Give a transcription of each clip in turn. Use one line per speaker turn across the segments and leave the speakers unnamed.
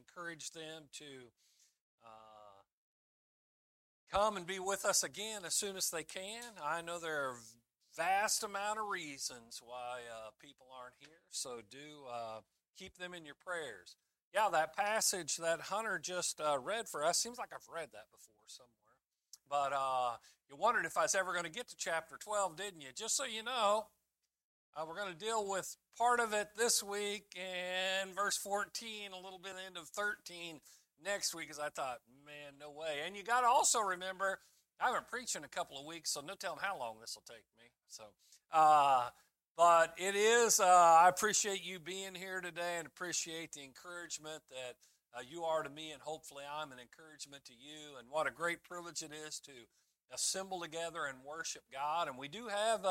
encourage them to uh, come and be with us again as soon as they can. I know there are vast amount of reasons why uh, people aren't here, so do uh, keep them in your prayers. Yeah, that passage that Hunter just uh, read for us seems like I've read that before somewhere. But uh, you wondered if I was ever going to get to chapter 12, didn't you? Just so you know, uh, we're going to deal with part of it this week and verse 14, a little bit of 13 next week, because I thought, man, no way. And you got to also remember, I haven't preached in a couple of weeks, so no telling how long this will take me. So, uh, but it is, uh, I appreciate you being here today and appreciate the encouragement that uh, you are to me, and hopefully I'm an encouragement to you. And what a great privilege it is to assemble together and worship God. And we do have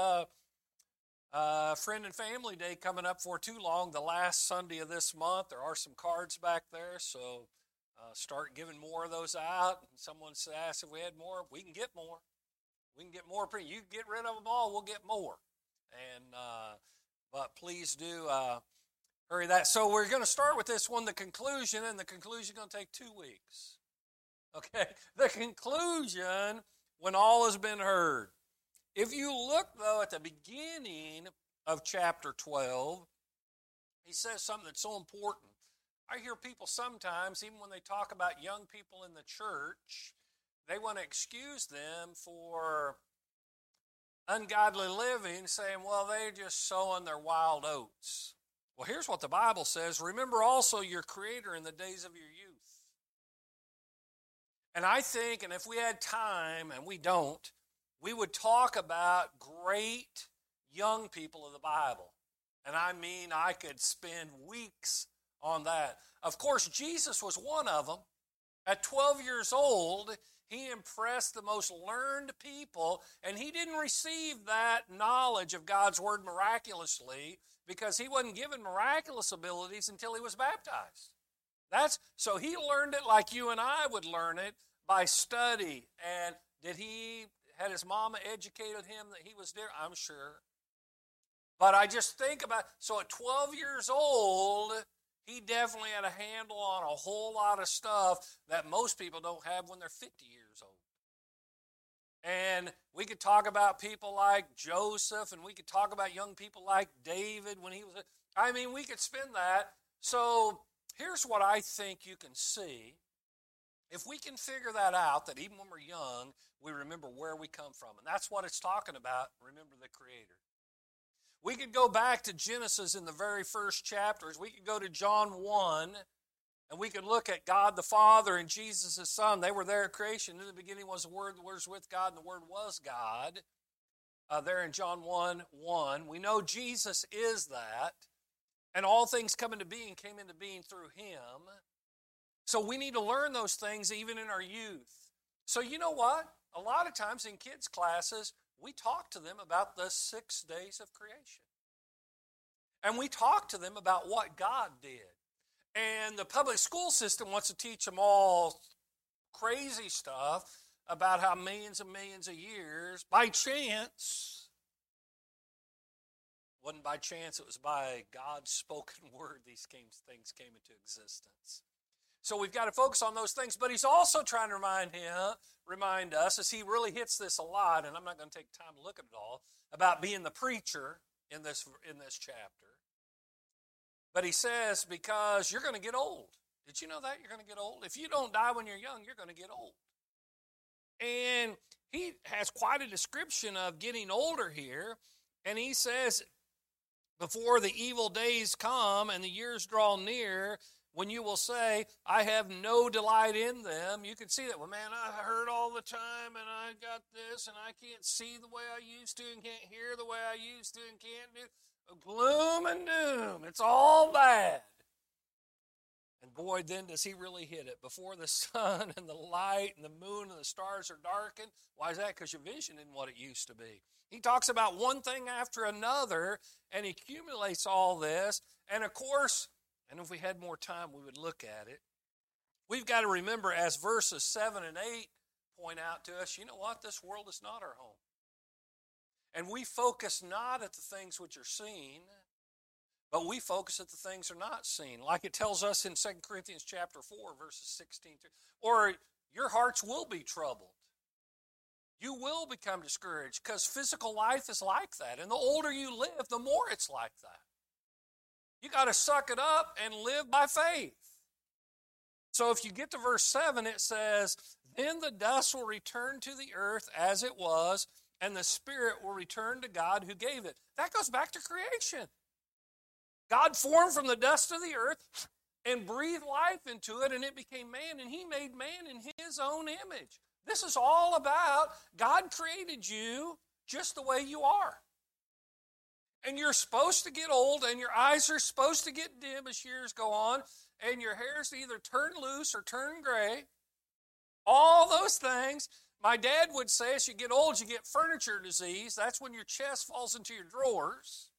uh, Friend and Family Day coming up for too long, the last Sunday of this month. There are some cards back there, so uh, start giving more of those out. Someone asked if we had more. We can get more. We can get more. You get rid of them all, we'll get more. And uh, but please do uh, hurry that. So we're going to start with this one, the conclusion, and the conclusion is going to take two weeks. Okay, the conclusion when all has been heard. If you look, though, at the beginning of chapter 12, he says something that's so important. I hear people sometimes, even when they talk about young people in the church, they want to excuse them for ungodly living, saying, well, they're just sowing their wild oats. Well, here's what the Bible says Remember also your Creator in the days of your youth. And I think, and if we had time, and we don't, we would talk about great young people of the Bible. And I mean, I could spend weeks on that. Of course, Jesus was one of them. At 12 years old, he impressed the most learned people, and he didn't receive that knowledge of God's Word miraculously because he wasn't given miraculous abilities until he was baptized. That's so he learned it like you and I would learn it by study. And did he had his mama educated him that he was there? I'm sure. But I just think about so at 12 years old, he definitely had a handle on a whole lot of stuff that most people don't have when they're 50 years old. And we could talk about people like Joseph, and we could talk about young people like David when he was. I mean, we could spend that. So here's what I think you can see if we can figure that out, that even when we're young, we remember where we come from. And that's what it's talking about. Remember the Creator. We could go back to Genesis in the very first chapters. We could go to John 1, and we could look at God the Father and Jesus the Son. They were there at creation. In the beginning was the Word, the Word was with God, and the Word was God. Uh, there in John 1 1. We know Jesus is that, and all things come into being came into being through Him. So we need to learn those things even in our youth. So you know what? A lot of times in kids' classes, we talk to them about the six days of creation. And we talk to them about what God did. And the public school system wants to teach them all crazy stuff about how millions and millions of years, by chance, wasn't by chance, it was by God's spoken word these things came into existence. So we've got to focus on those things. But he's also trying to remind him, remind us, as he really hits this a lot, and I'm not going to take time to look at it all, about being the preacher in this in this chapter. But he says, because you're going to get old. Did you know that? You're going to get old. If you don't die when you're young, you're going to get old. And he has quite a description of getting older here. And he says, before the evil days come and the years draw near, when you will say, I have no delight in them, you can see that. Well, man, I heard all the time and I got this and I can't see the way I used to and can't hear the way I used to and can't do. Gloom and doom. It's all bad. And boy, then does he really hit it. Before the sun and the light and the moon and the stars are darkened. Why is that? Because your vision isn't what it used to be. He talks about one thing after another and he accumulates all this. And of course, and if we had more time, we would look at it. We've got to remember, as verses 7 and 8 point out to us, you know what? This world is not our home. And we focus not at the things which are seen, But we focus at the things that are not seen, like it tells us in 2 Corinthians chapter 4, verses 16 through, or your hearts will be troubled. You will become discouraged because physical life is like that. And the older you live, the more it's like that. You got to suck it up and live by faith. So if you get to verse 7, it says, Then the dust will return to the earth as it was, and the spirit will return to God who gave it. That goes back to creation. God formed from the dust of the earth and breathed life into it, and it became man, and He made man in His own image. This is all about God created you just the way you are. And you're supposed to get old, and your eyes are supposed to get dim as years go on, and your hair's either turn loose or turn gray. All those things. My dad would say as you get old, you get furniture disease. That's when your chest falls into your drawers.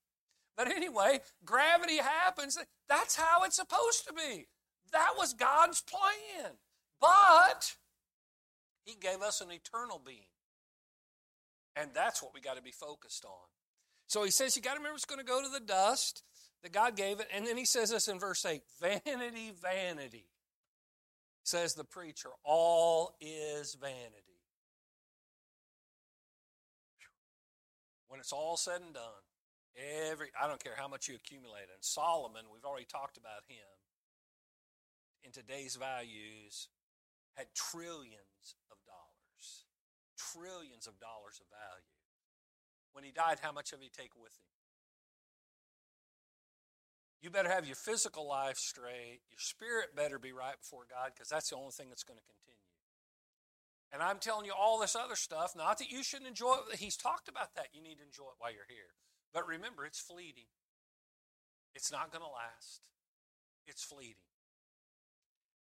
But anyway, gravity happens. That's how it's supposed to be. That was God's plan. But He gave us an eternal being. And that's what we got to be focused on. So He says, you got to remember it's going to go to the dust that God gave it. And then He says this in verse 8 Vanity, vanity, says the preacher, all is vanity. When it's all said and done, Every I don't care how much you accumulate. And Solomon, we've already talked about him. In today's values, had trillions of dollars. Trillions of dollars of value. When he died, how much of he take with him? You better have your physical life straight. Your spirit better be right before God because that's the only thing that's going to continue. And I'm telling you all this other stuff, not that you shouldn't enjoy it. He's talked about that. You need to enjoy it while you're here. But remember, it's fleeting. It's not going to last. It's fleeting.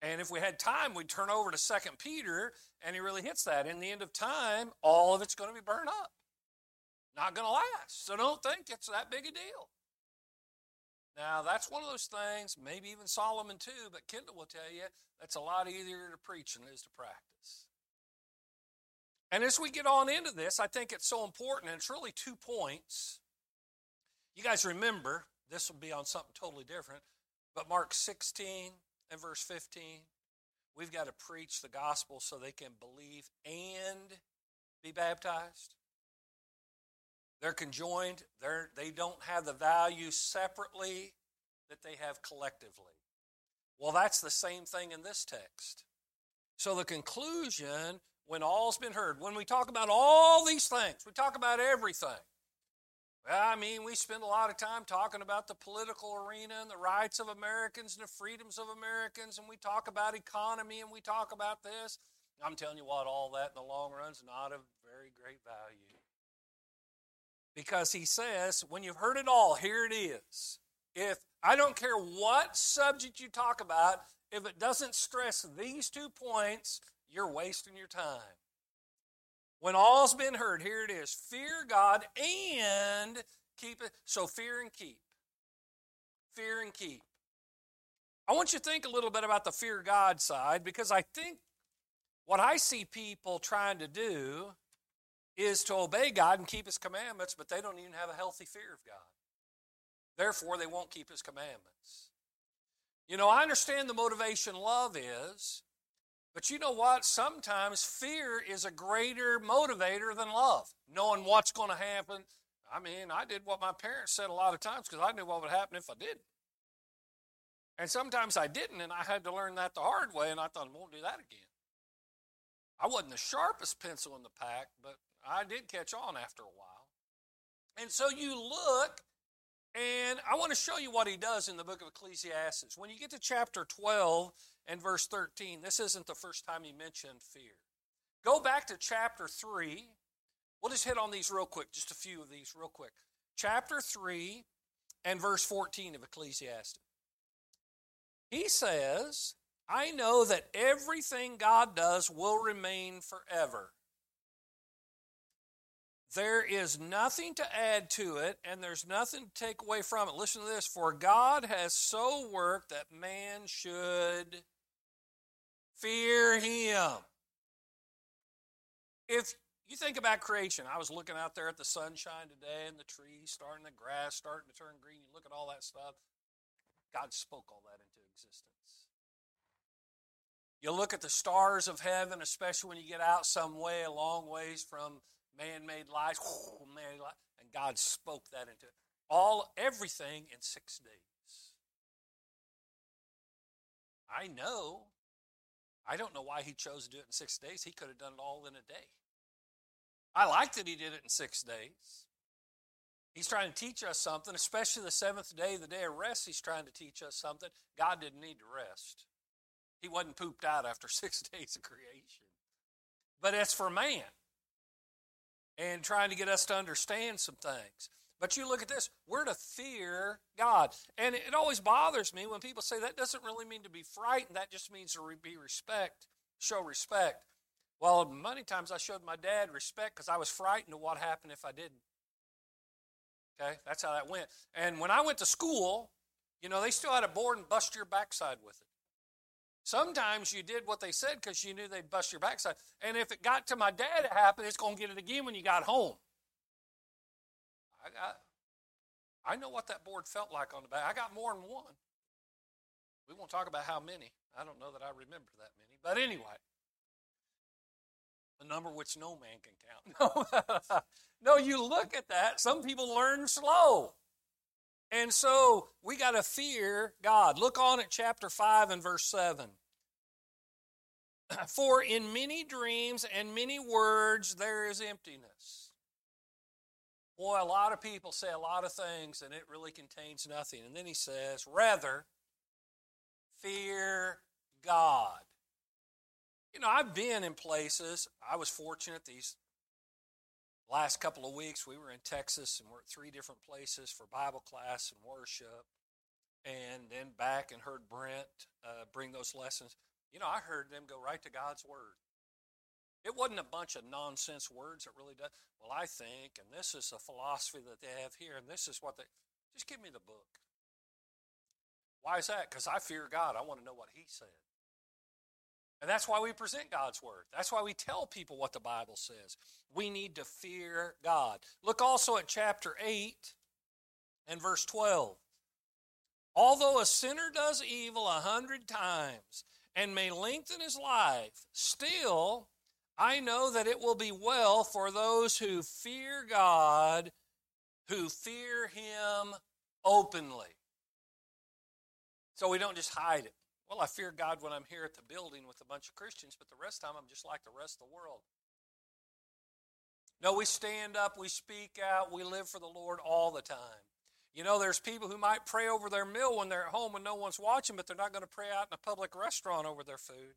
And if we had time, we'd turn over to Second Peter, and he really hits that. In the end of time, all of it's going to be burned up. Not going to last. So don't think it's that big a deal. Now, that's one of those things, maybe even Solomon too, but Kendall will tell you that's a lot easier to preach than it is to practice. And as we get on into this, I think it's so important, and it's really two points you guys remember, this will be on something totally different, but Mark 16 and verse 15, we've got to preach the gospel so they can believe and be baptized. They're conjoined, They're, they don't have the value separately that they have collectively. Well, that's the same thing in this text. So the conclusion, when all's been heard, when we talk about all these things, we talk about everything. Well, I mean, we spend a lot of time talking about the political arena and the rights of Americans and the freedoms of Americans, and we talk about economy and we talk about this. I'm telling you what, all that in the long run is not of very great value. Because he says, when you've heard it all, here it is. If I don't care what subject you talk about, if it doesn't stress these two points, you're wasting your time. When all's been heard, here it is fear God and keep it. So fear and keep. Fear and keep. I want you to think a little bit about the fear God side because I think what I see people trying to do is to obey God and keep His commandments, but they don't even have a healthy fear of God. Therefore, they won't keep His commandments. You know, I understand the motivation love is, but you know what? Sometimes fear is a greater motivator than love, knowing what's going to happen. I mean, I did what my parents said a lot of times because I knew what would happen if I didn't. And sometimes I didn't, and I had to learn that the hard way, and I thought, I won't do that again. I wasn't the sharpest pencil in the pack, but I did catch on after a while. And so you look, and I want to show you what he does in the book of Ecclesiastes. When you get to chapter 12, and verse 13. This isn't the first time he mentioned fear. Go back to chapter 3. We'll just hit on these real quick, just a few of these real quick. Chapter 3 and verse 14 of Ecclesiastes. He says, I know that everything God does will remain forever. There is nothing to add to it, and there's nothing to take away from it. Listen to this For God has so worked that man should Fear him. If You think about creation. I was looking out there at the sunshine today and the trees starting, the grass starting to turn green. You look at all that stuff. God spoke all that into existence. You look at the stars of heaven, especially when you get out some way, a long ways from man-made lights, man and God spoke that into all everything in six days. I know. I don't know why he chose to do it in six days. He could have done it all in a day. I like that he did it in six days. He's trying to teach us something, especially the seventh day, the day of rest. He's trying to teach us something. God didn't need to rest. He wasn't pooped out after six days of creation. But it's for man and trying to get us to understand some things. But you look at this, we're to fear God. And it always bothers me when people say that doesn't really mean to be frightened, that just means to be respect, show respect. Well, many times I showed my dad respect because I was frightened of what happened if I didn't. Okay, that's how that went. And when I went to school, you know, they still had a board and bust your backside with it. Sometimes you did what they said because you knew they'd bust your backside. And if it got to my dad, it happened, it's going to get it again when you got home. I got, I know what that board felt like on the back. I got more than one. We won't talk about how many. I don't know that I remember that many. But anyway, a number which no man can count. No, no, you look at that. Some people learn slow. And so we got to fear God. Look on at chapter 5 and verse 7. For in many dreams and many words there is emptiness. Boy, a lot of people say a lot of things and it really contains nothing. And then he says, rather, fear God. You know, I've been in places, I was fortunate these last couple of weeks we were in Texas and we're at three different places for Bible class and worship, and then back and heard Brent uh, bring those lessons. You know, I heard them go right to God's Word. It wasn't a bunch of nonsense words that really does. Well, I think, and this is a philosophy that they have here, and this is what they. Just give me the book. Why is that? Because I fear God. I want to know what He said. And that's why we present God's Word. That's why we tell people what the Bible says. We need to fear God. Look also at chapter 8 and verse 12. Although a sinner does evil a hundred times and may lengthen his life, still I know that it will be well for those who fear God, who fear Him openly. So we don't just hide it. Well, I fear God when I'm here at the building with a bunch of Christians, but the rest of the time I'm just like the rest of the world. No, we stand up, we speak out, we live for the Lord all the time. You know, there's people who might pray over their meal when they're at home and no one's watching, but they're not going to pray out in a public restaurant over their food.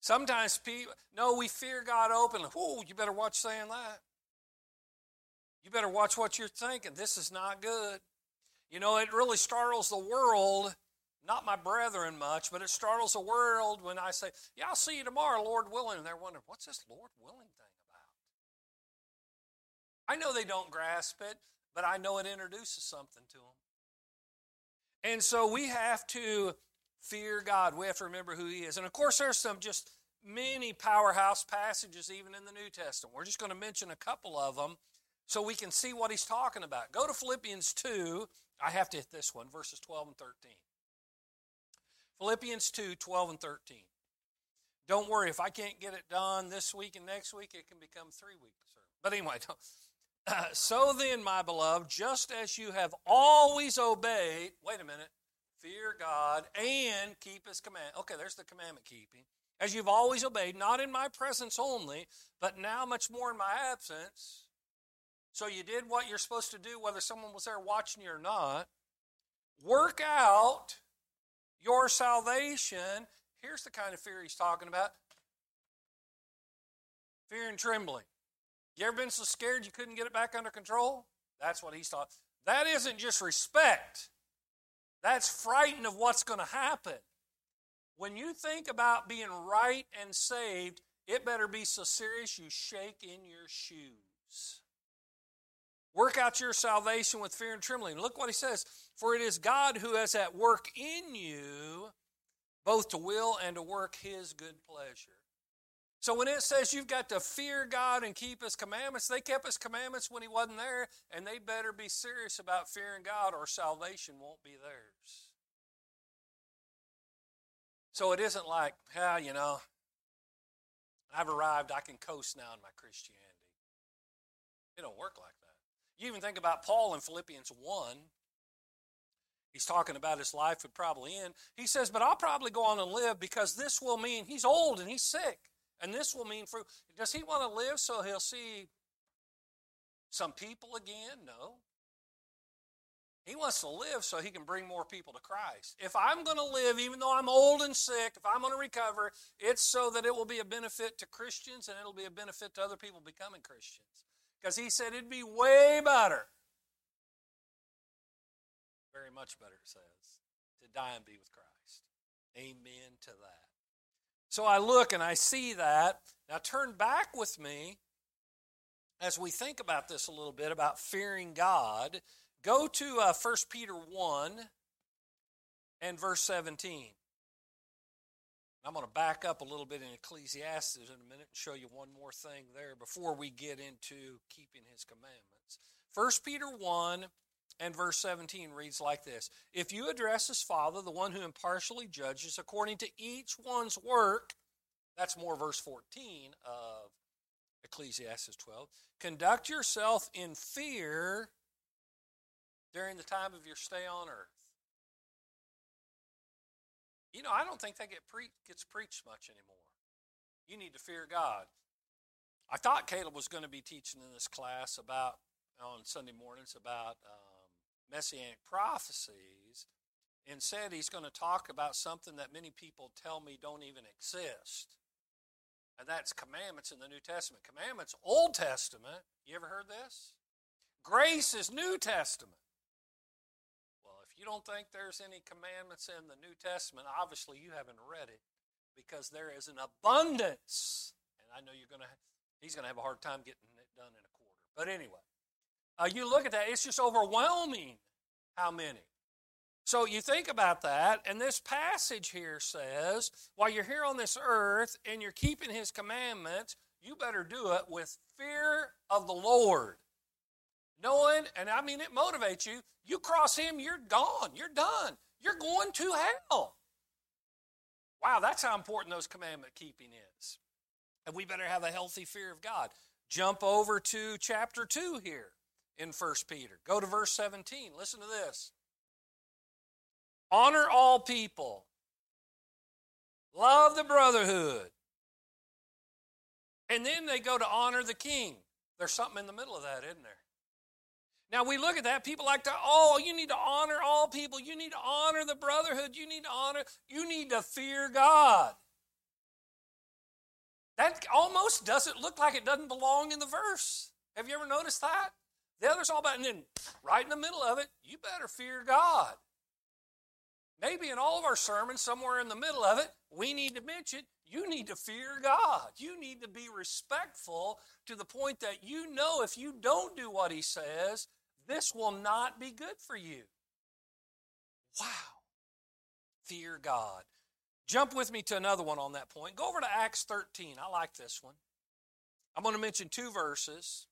Sometimes people, no, we fear God openly. Whoa, you better watch saying that. You better watch what you're thinking. This is not good. You know, it really startles the world not my brethren much, but it startles the world when I say, Yeah, I'll see you tomorrow, Lord willing. And they're wondering, What's this Lord willing thing about? I know they don't grasp it, but I know it introduces something to them. And so we have to fear God. We have to remember who He is. And of course, there's some just many powerhouse passages even in the New Testament. We're just going to mention a couple of them so we can see what He's talking about. Go to Philippians 2. I have to hit this one, verses 12 and 13. Philippians 2 12 and 13. Don't worry, if I can't get it done this week and next week, it can become three weeks. But anyway, uh, so then, my beloved, just as you have always obeyed, wait a minute, fear God and keep his command. Okay, there's the commandment keeping. As you've always obeyed, not in my presence only, but now much more in my absence. So you did what you're supposed to do, whether someone was there watching you or not. Work out your salvation, here's the kind of fear he's talking about fear and trembling. You ever been so scared you couldn't get it back under control? That's what he's talking. That isn't just respect. That's frightened of what's going to happen. When you think about being right and saved, it better be so serious you shake in your shoes. Work out your salvation with fear and trembling. Look what he says. For it is God who has at work in you, both to will and to work his good pleasure. So when it says you've got to fear God and keep His commandments, they kept His commandments when He wasn't there, and they better be serious about fearing God or salvation won't be theirs. So it isn't like, yeah, you know, I've arrived, I can coast now in my Christianity. It don't work like that. You even think about Paul in Philippians 1. He's talking about his life would probably end. He says, But I'll probably go on and live because this will mean he's old and he's sick. And this will mean fruit. Does he want to live so he'll see some people again? No. He wants to live so he can bring more people to Christ. If I'm going to live, even though I'm old and sick, if I'm going to recover, it's so that it will be a benefit to Christians and it'll be a benefit to other people becoming Christians. Because he said it'd be way better, very much better, it says, to die and be with Christ. Amen to that. So I look and I see that. Now turn back with me as we think about this a little bit about fearing God. Go to uh, 1 Peter 1 and verse 17. I'm going to back up a little bit in Ecclesiastes in a minute and show you one more thing there before we get into keeping his commandments. 1 Peter 1 and verse 17 reads like this If you address as Father, the one who impartially judges according to each one's work, that's more verse 14 of Ecclesiastes 12, conduct yourself in fear during the time of your stay on earth. You know, I don't think that get pre- gets preached much anymore. You need to fear God. I thought Caleb was going to be teaching in this class about on Sunday mornings about uh, messianic prophecies. and said he's going to talk about something that many people tell me don't even exist. And that's commandments in the New Testament. Commandments, Old Testament. You ever heard this? Grace is New Testament. You don't think there's any commandments in the New Testament, obviously you haven't read it because there is an abundance. And I know you're going to, he's going to have a hard time getting it done in a quarter. But anyway, uh, you look at that, it's just overwhelming how many. So you think about that, and this passage here says, while you're here on this earth and you're keeping his commandments, you better do it with fear of the Lord. Knowing, and I mean it motivates you, you cross him, you're gone, you're done. You're going to hell. Wow, that's how important those commandment keeping is. And we better have a healthy fear of God. Jump over to chapter 2 here in 1 Peter. Go to verse 17. Listen to this. Honor all people. Love the brotherhood. And then they go to honor the king. There's something in the middle of that, isn't there? Now we look at that, people like to, oh, you need to honor all people. You need to honor the brotherhood. You need to honor, you need to fear God. That almost doesn't look like it doesn't belong in the verse. Have you ever noticed that? The other's all about, and then right in the middle of it, you better fear God. Maybe in all of our sermons, somewhere in the middle of it, we need to mention you need to fear God. You need to be respectful to the point that you know if you don't do what He says, this will not be good for you. Wow. Fear God. Jump with me to another one on that point. Go over to Acts 13. I like this one. I'm going to mention two verses.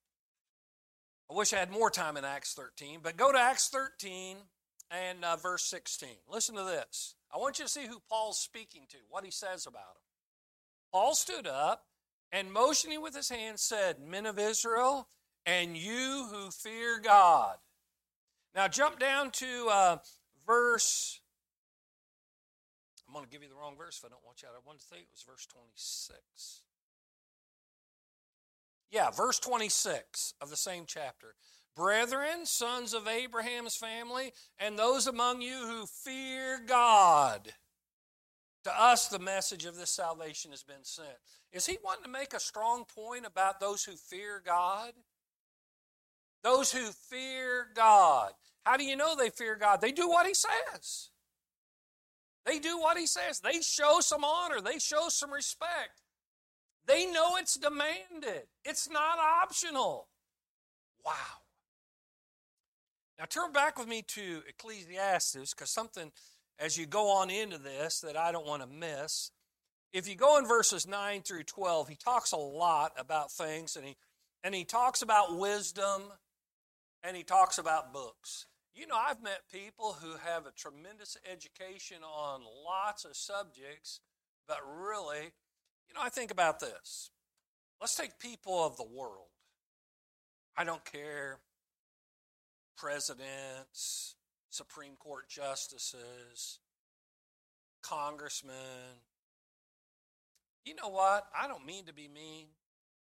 I wish I had more time in Acts 13, but go to Acts 13 and uh, verse 16. Listen to this. I want you to see who Paul's speaking to, what he says about him. Paul stood up and motioning with his hand said, Men of Israel, and you who fear God. Now jump down to uh, verse. I'm going to give you the wrong verse if I don't you out. I wanted to think it was verse 26. Yeah, verse 26 of the same chapter. Brethren, sons of Abraham's family, and those among you who fear God. To us, the message of this salvation has been sent. Is he wanting to make a strong point about those who fear God? Those who fear God. How do you know they fear God? They do what he says. They do what he says. They show some honor, they show some respect. They know it's demanded, it's not optional. Wow. Now turn back with me to Ecclesiastes because something as you go on into this that I don't want to miss. if you go in verses 9 through 12, he talks a lot about things and he and he talks about wisdom and he talks about books. You know, I've met people who have a tremendous education on lots of subjects, but really, you know, I think about this. Let's take people of the world. I don't care presidents, Supreme Court justices, congressmen. You know what? I don't mean to be mean.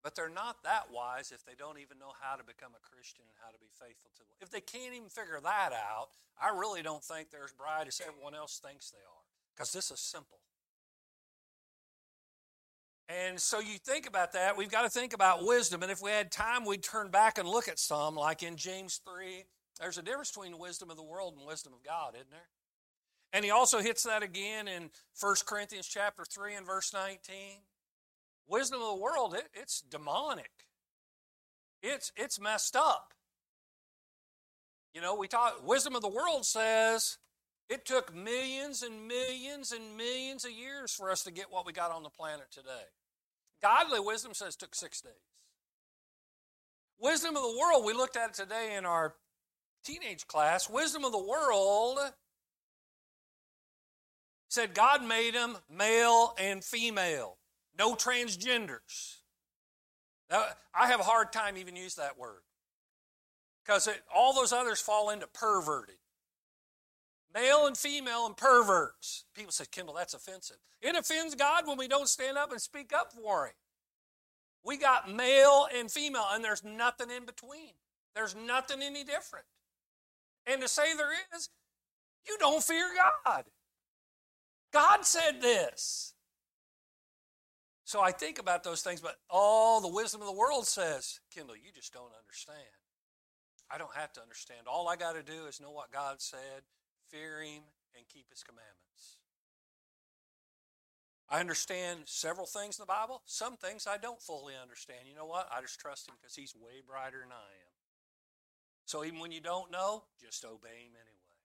But they're not that wise if they don't even know how to become a Christian and how to be faithful to them. If they can't even figure that out, I really don't think they're as bright as everyone else thinks they are. Because this is simple. And so you think about that, we've got to think about wisdom. And if we had time, we'd turn back and look at some, like in James 3. There's a difference between wisdom of the world and wisdom of God, isn't there? And he also hits that again in 1 Corinthians chapter 3 and verse 19. Wisdom of the world, it, it's demonic. It's it's messed up. You know, we talk wisdom of the world says it took millions and millions and millions of years for us to get what we got on the planet today. Godly wisdom says took six days. Wisdom of the world, we looked at it today in our teenage class. Wisdom of the world said God made them male and female. No transgenders. Now, I have a hard time even use that word because all those others fall into perverted. Male and female and perverts. People say, Kendall, that's offensive. It offends God when we don't stand up and speak up for Him. We got male and female, and there's nothing in between. There's nothing any different. And to say there is, you don't fear God. God said this. So I think about those things, but all the wisdom of the world says, Kendall, you just don't understand. I don't have to understand. All I got to do is know what God said, fear Him, and keep His commandments. I understand several things in the Bible. Some things I don't fully understand. You know what? I just trust Him because He's way brighter than I am. So even when you don't know, just obey Him anyway.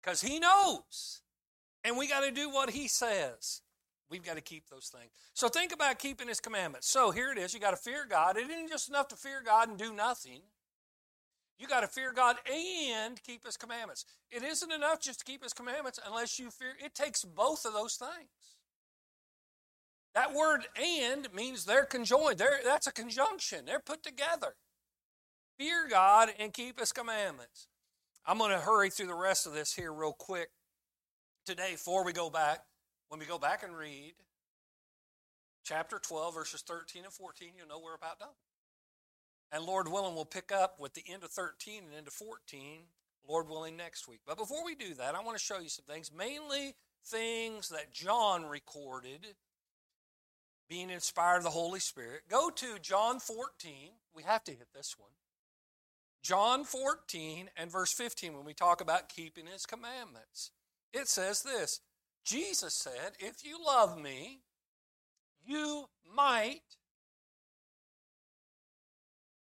Because He knows. And we got to do what He says. We've got to keep those things. So think about keeping his commandments. So here it is. You got to fear God. It isn't just enough to fear God and do nothing. You got to fear God and keep his commandments. It isn't enough just to keep his commandments unless you fear. It takes both of those things. That word and means they're conjoined. They're, that's a conjunction. They're put together. Fear God and keep his commandments. I'm going to hurry through the rest of this here real quick today before we go back. When we go back and read chapter 12, verses 13 and 14, you'll know we're about done. And Lord willing, we'll pick up with the end of 13 and into 14, Lord willing, next week. But before we do that, I want to show you some things, mainly things that John recorded being inspired of the Holy Spirit. Go to John 14. We have to hit this one. John 14 and verse 15 when we talk about keeping his commandments. It says this Jesus said, If you love me, you might,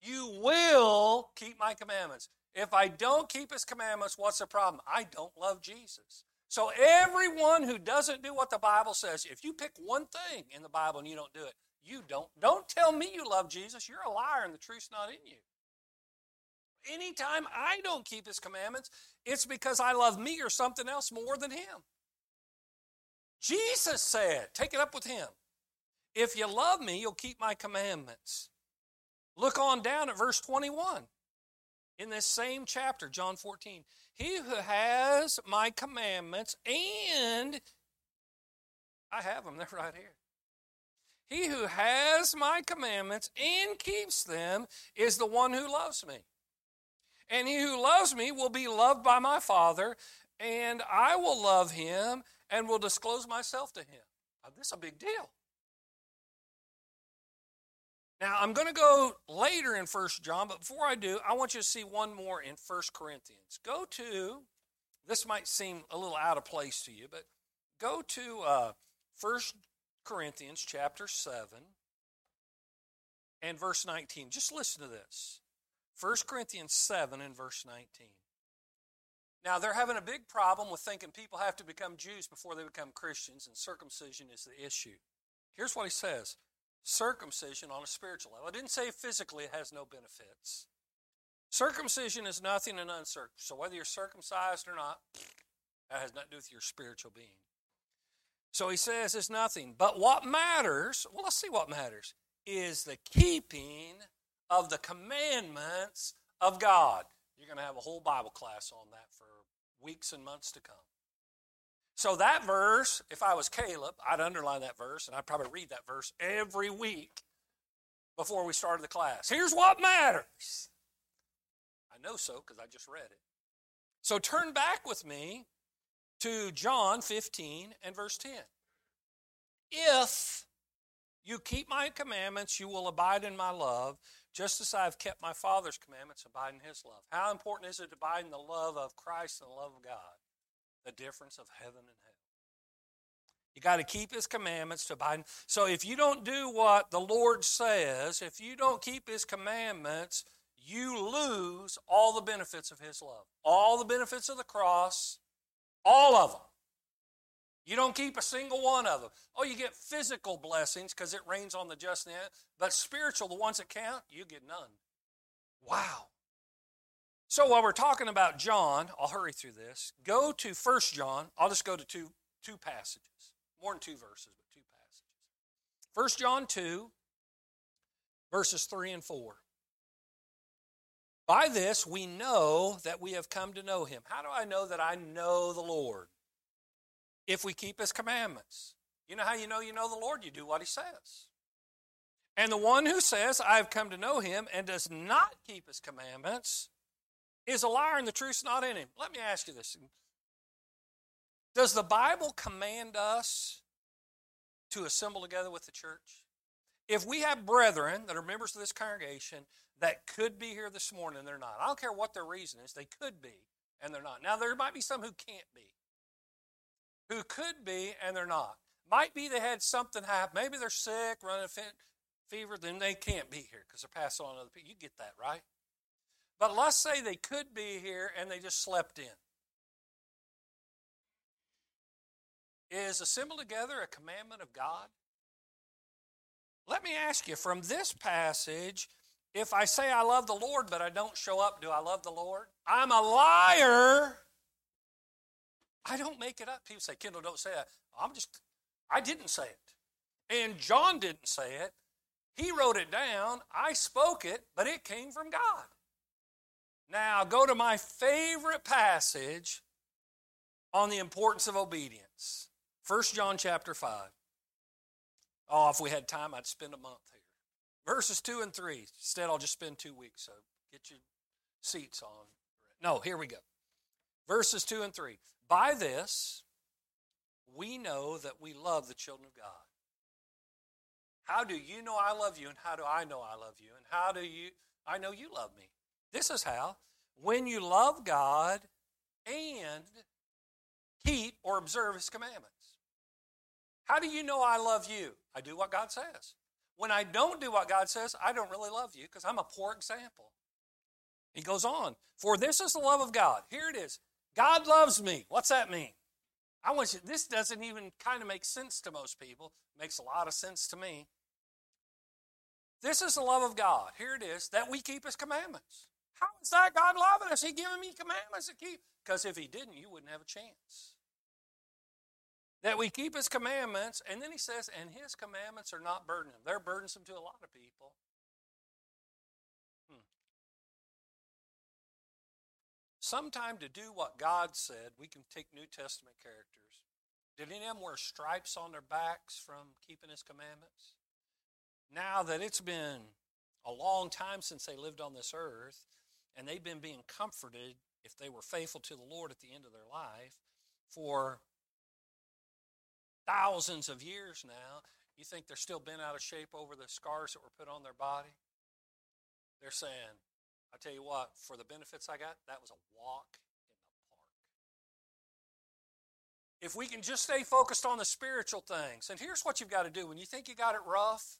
you will keep my commandments. If I don't keep his commandments, what's the problem? I don't love Jesus. So everyone who doesn't do what the Bible says, if you pick one thing in the Bible and you don't do it, you don't. Don't tell me you love Jesus. You're a liar and the truth's not in you. Anytime I don't keep his commandments, it's because I love me or something else more than him. Jesus said, take it up with him. If you love me, you'll keep my commandments. Look on down at verse 21 in this same chapter, John 14. He who has my commandments, and I have them, they're right here. He who has my commandments and keeps them is the one who loves me. And he who loves me will be loved by my Father, and I will love him and will disclose myself to him. Now, this is a big deal. Now, I'm going to go later in First John, but before I do, I want you to see one more in First Corinthians. Go to, this might seem a little out of place to you, but go to uh, 1 Corinthians chapter 7 and verse 19. Just listen to this. 1 Corinthians 7 and verse 19. Now, they're having a big problem with thinking people have to become Jews before they become Christians, and circumcision is the issue. Here's what he says circumcision on a spiritual level. I didn't say physically it has no benefits. Circumcision is nothing and uncircumcised. So whether you're circumcised or not, that has nothing to do with your spiritual being. So he says it's nothing. But what matters, well, let's see what matters, is the keeping of the commandments of God. You're going to have a whole Bible class on that for weeks and months to come. So that verse, if I was Caleb, I'd underline that verse and I'd probably read that verse every week before we started the class. Here's what matters. I know so because I just read it. So turn back with me to John 15 and verse 10. If you keep my commandments, you will abide in my love, just as I have kept my Father's commandments, abide in his love. How important is it to abide in the love of Christ and the love of God? The difference of heaven and hell. You got to keep his commandments to abide. So if you don't do what the Lord says, if you don't keep his commandments, you lose all the benefits of his love. All the benefits of the cross, all of them. You don't keep a single one of them. Oh, you get physical blessings because it rains on the just and but spiritual, the ones that count, you get none. Wow. So while we're talking about John, I'll hurry through this. Go to First John. I'll just go to two, two passages. More than two verses, but two passages. First John 2, verses 3 and 4. By this we know that we have come to know him. How do I know that I know the Lord? If we keep his commandments. You know how you know you know the Lord? You do what he says. And the one who says, I have come to know him, and does not keep his commandments, is a liar, and the truth's not in him. Let me ask you this Does the Bible command us to assemble together with the church? If we have brethren that are members of this congregation that could be here this morning they're not, I don't care what their reason is, they could be and they're not. Now, there might be some who can't be who could be and they're not. Might be they had something happen. Maybe they're sick, running a fever, then they can't be here because they're passing on to other people. You get that, right? But let's say they could be here and they just slept in. Is assemble together a commandment of God? Let me ask you from this passage if I say I love the Lord but I don't show up, do I love the Lord? I'm a liar I don't make it up. People say, Kendall, don't say it. I'm just, I didn't say it. And John didn't say it. He wrote it down. I spoke it, but it came from God. Now, go to my favorite passage on the importance of obedience. 1 John chapter 5. Oh, if we had time, I'd spend a month here. Verses 2 and 3. Instead, I'll just spend two weeks, so get your seats on. No, here we go. Verses 2 and 3. By this, we know that we love the children of God. How do you know I love you, and how do I know I love you, and how do you I know you love me? This is how. When you love God and keep or observe His commandments. How do you know I love you? I do what God says. When I don't do what God says, I don't really love you because I'm a poor example. He goes on, for this is the love of God. Here it is. God loves me. What's that mean? I want you, this doesn't even kind of make sense to most people. It makes a lot of sense to me. This is the love of God. Here it is that we keep His commandments. How is that God loving us? He giving me commandments to keep. Because if He didn't, you wouldn't have a chance. That we keep His commandments, and then He says, and His commandments are not burdensome. They're burdensome to a lot of people. Sometime to do what God said, we can take New Testament characters. Did any of them wear stripes on their backs from keeping his commandments? Now that it's been a long time since they lived on this earth, and they've been being comforted if they were faithful to the Lord at the end of their life for thousands of years now, you think they're still bent out of shape over the scars that were put on their body? They're saying, I tell you what, for the benefits I got, that was a walk in the park. If we can just stay focused on the spiritual things, and here's what you've got to do when you think you got it rough,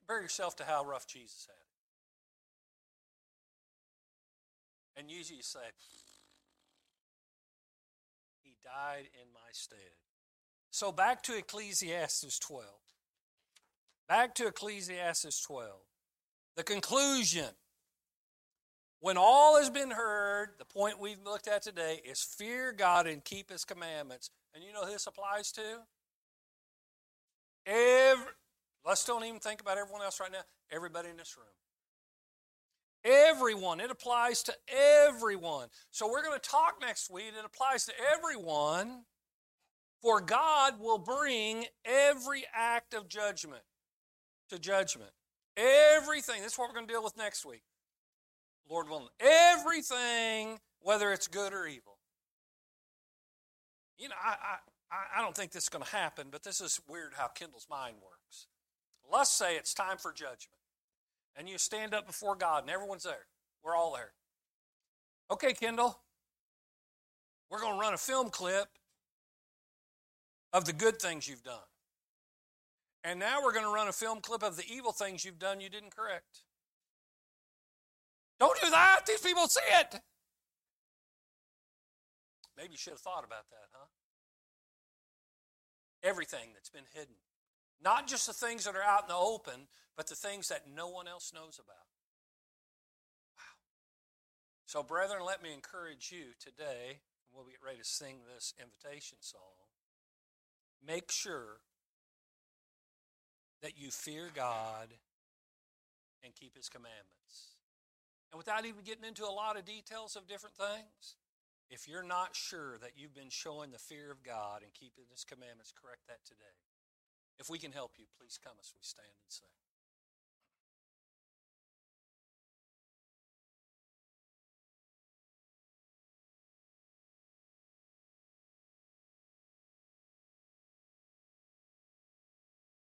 compare yourself to how rough Jesus had it. And usually you say, He died in my stead. So back to Ecclesiastes 12. Back to Ecclesiastes 12. The conclusion. When all has been heard, the point we've looked at today is fear God and keep his commandments. And you know this applies to? Every, let's don't even think about everyone else right now. Everybody in this room. Everyone. It applies to everyone. So we're going to talk next week. It applies to everyone. For God will bring every act of judgment to judgment. Everything. that's what we're going to deal with next week. Lord willing. Everything, whether it's good or evil. You know, I, I, I don't think this is going to happen, but this is weird how Kendall's mind works. Let's say it's time for judgment. And you stand up before God, and everyone's there. We're all there. Okay, Kendall, we're going to run a film clip of the good things you've done. And now we're going to run a film clip of the evil things you've done you didn't correct. Don't do that. These people see it. Maybe you should have thought about that, huh? Everything that's been hidden. Not just the things that are out in the open, but the things that no one else knows about. Wow. So, brethren, let me encourage you today, we'll get ready to sing this invitation song. Make sure that you fear God and keep His commandments. And without even getting into a lot of details of different things, if you're not sure that you've been showing the fear of God and keeping His commandments, correct that today. If we can help you, please come as we stand and sing.